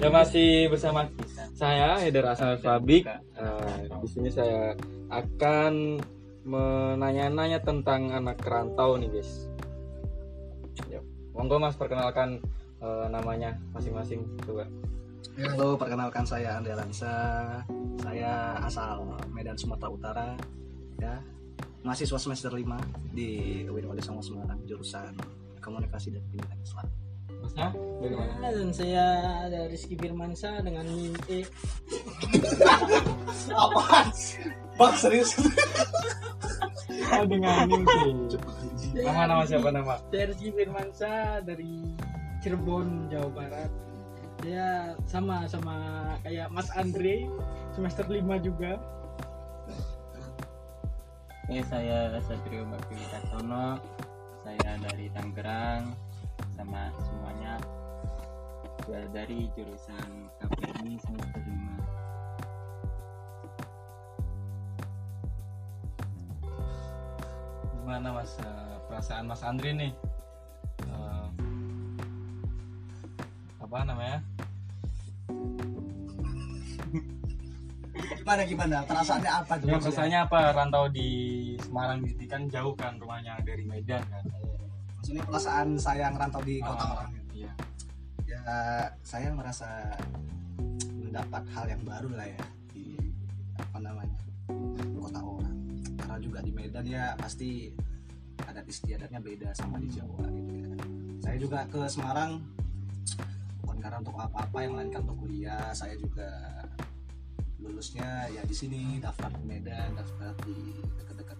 Ya masih bersama saya Heder Asal Fabik. Nah, di sini saya akan menanya-nanya tentang anak rantau nih guys. Yuk, monggo mas perkenalkan eh, namanya masing-masing coba. Ya, Halo, perkenalkan saya Andre Lansa. Saya asal Medan Sumatera Utara. Ya, mahasiswa semester 5 di UIN Wali Songo jurusan Komunikasi dan Pendidikan Islam. Masnya dari mana? Ya, dan saya ada Rizky Firmansa dengan NIM E Apaan? Bang serius? Oh, dengan nim sih. Nama nama siapa nama? Saya Rizky Firmansa dari Cirebon, Jawa Barat Dia sama sama kayak Mas Andre semester 5 juga Oke, saya Satrio Bakti Wicaksono. Saya dari Tangerang sama semuanya dari jurusan KPMI semester 5. Gimana mas eh, perasaan mas Andri nih? Eh, apa namanya? Gimana gimana? Perasaannya apa Ya, perasaannya apa rantau di Semarang ini kan jauh kan rumahnya dari Medan kan? Maksudnya perasaan saya ngerantau di kota Ah, orang. Iya. Ya, saya merasa mendapat hal yang baru lah ya di apa namanya kota orang. Karena juga di Medan ya pasti adat istiadatnya beda sama di Jawa gitu ya. Saya juga ke Semarang bukan karena untuk apa-apa yang melainkan untuk kuliah. Saya juga lulusnya ya di sini daftar di Medan, daftar di dekat-dekat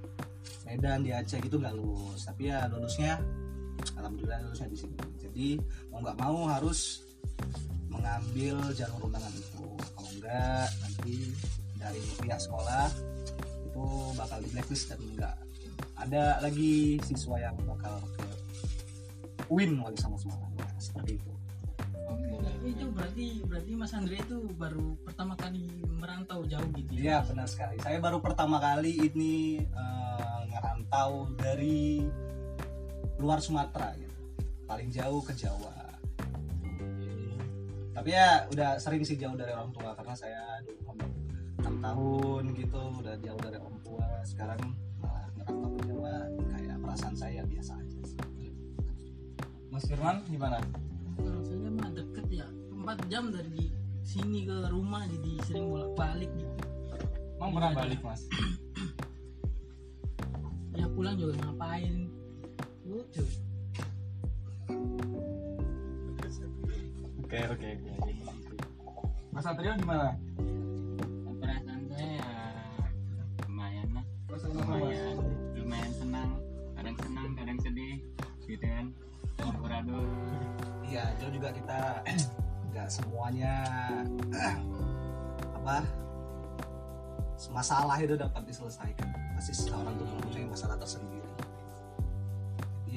Medan di Aceh gitu nggak lulus. Tapi ya lulusnya alhamdulillah lulusnya di sini. Jadi mau nggak mau harus mengambil jalur undangan itu. Kalau enggak nanti dari pihak sekolah itu bakal di blacklist dan enggak ada lagi siswa yang bakal ke win wali sama Semarang Nah, seperti itu. Itu berarti berarti Mas Andre itu baru pertama kali merantau jauh gitu ya? Iya benar sekali. Saya baru pertama kali ini eh, ngerantau dari luar Sumatera gitu paling jauh ke Jawa tapi ya udah sering sih jauh dari orang tua karena saya dulu 6 tahun gitu udah jauh dari orang tua sekarang malah ngerantau ke Jawa kayak perasaan saya biasa aja sih. Mas Firman gimana? Kalau saya mah deket ya 4 jam dari sini ke rumah jadi sering bolak balik gitu Emang pernah balik mas? ya pulang juga ngapain lucu Oke oke oke. Mas Satrio gimana? Perasaan saya ya lumayan lah, lumayan, lumayan senang. Kadang senang, kadang sedih, gitu kan. Campur aduk. iya itu juga kita nggak semuanya apa masalah itu dapat diselesaikan pasti setiap orang tuh mempunyai masalah tersendiri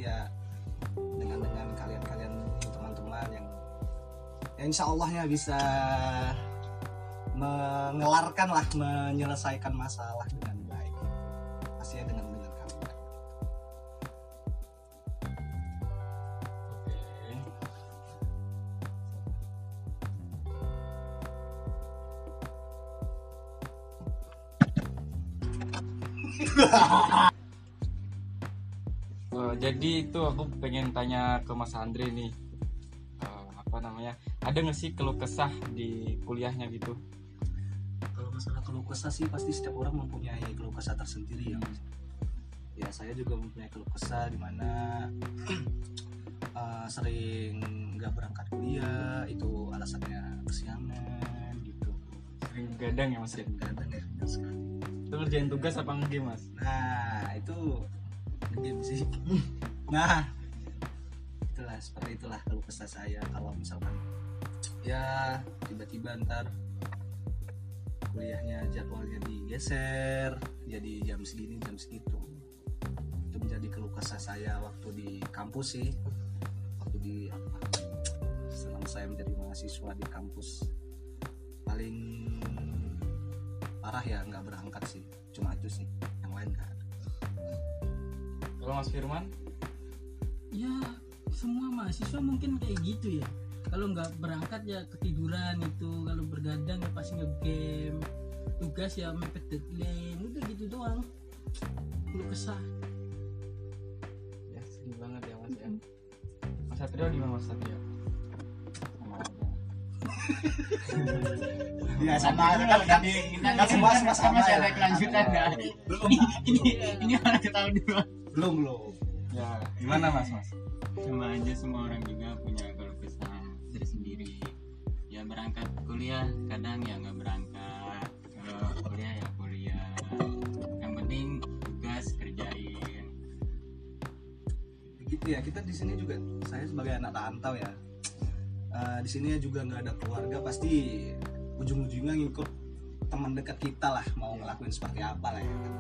iya dengan dengan kalian-kalian teman-teman yang ya insya Allahnya bisa mengelarkan lah menyelesaikan masalah dengan baik. Pasti ya dengan dengan kalian Eh, jadi itu aku pengen tanya ke Mas Andre nih. Eh, apa namanya? Ada nggak sih keluh kesah di kuliahnya gitu? Kalau masalah keluh kesah sih pasti setiap orang mempunyai keluh kesah tersendiri ya Mas. ya saya juga mempunyai keluh kesah di mana eh, sering nggak berangkat kuliah itu alasannya kesiangan gitu. Sering gadang ya mas sering kadang ya sekali. Itu ngerjain tugas apa enggak mas? Nah itu game sih nah itulah seperti itulah keluh kesah saya kalau misalkan ya tiba-tiba ntar kuliahnya jadwalnya digeser jadi jam segini jam segitu. Itu menjadi keluh kesah saya waktu di kampus sih. Waktu di apa selama saya menjadi mahasiswa di kampus. Paling parah ya nggak berangkat sih. Cuma itu sih kalau Mas Firman? Ya semua mahasiswa mungkin kayak gitu ya. Kalau nggak berangkat ya ketiduran itu kalau bergadang ya pasti ngegame. Tugas ya mepet deadline. Udah gitu doang. Lu kesah. Ya sedih banget ya mas ya. Mas Satrio gimana mas Satrio ya sama Kan kan kan kita kan semua semua sama masih ya. ada kelanjutan ya. Belum. Ini ini orang ketahui dulu belum belum. Ya. Gimana mas mas? Sama aja semua orang juga punya kalau kesah sendiri ya berangkat kuliah kadang ya nggak berangkat. Kalau kuliah ya kuliah. Yang penting tugas kerjain. Gitu ya kita di sini juga saya sebagai anak rantau ya eh, di sini juga nggak ada keluarga pasti ujung-ujungnya ngikut teman dekat kita lah mau ngelakuin seperti apa lah ya kan.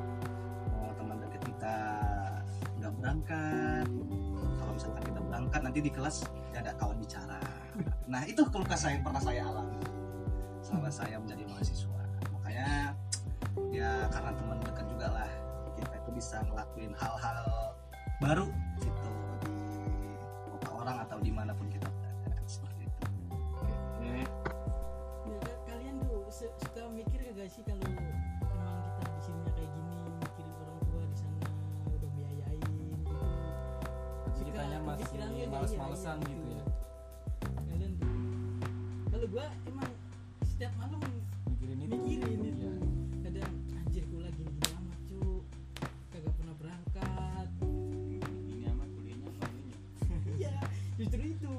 Mau teman dekat kita nggak berangkat kalau misalkan kita berangkat nanti di kelas nggak ada kawan bicara. Nah itu keluh kesah yang pernah saya alami. Selama saya menjadi mahasiswa. Makanya ya karena teman dekat juga lah kita itu bisa ngelakuin hal-hal baru gitu males-malesan iya, gitu ya. kalian tuh kalau gua emang setiap malam mikirin itu mikirin itu. Iya. kadang anjir gua lagi gini amat cu kagak pernah berangkat. Ini amat kuliahnya paling iya justru itu.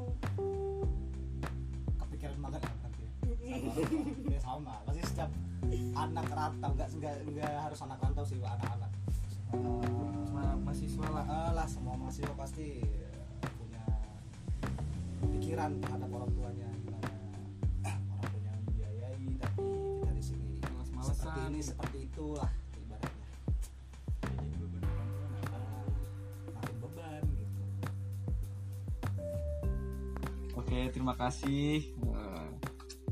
Kepikiran banget ya sama, ya sama. Pasti setiap anak rantau nggak nggak nggak harus anak rantau sih anak-anak. Ma- mahasiswa lah. Lah lah semua mahasiswa pasti pikiran terhadap orang tuanya gimana orang tuanya membiayai tapi kita di sini seperti ini seperti itulah ibaratnya jadi beban orang tua. Nah, makin beban gitu Oke, terima kasih eh,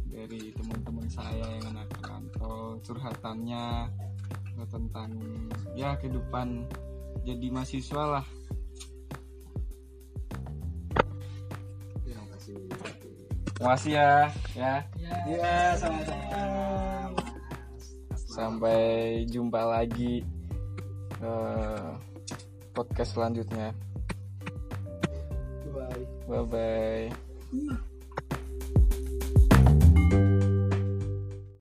dari teman-teman saya yang anak rantau curhatannya eh, tentang ya kehidupan jadi mahasiswa lah. Terima kasih ya, ya. ya iya sama-sama Sampai jumpa lagi eh, podcast selanjutnya. bye Bye bye.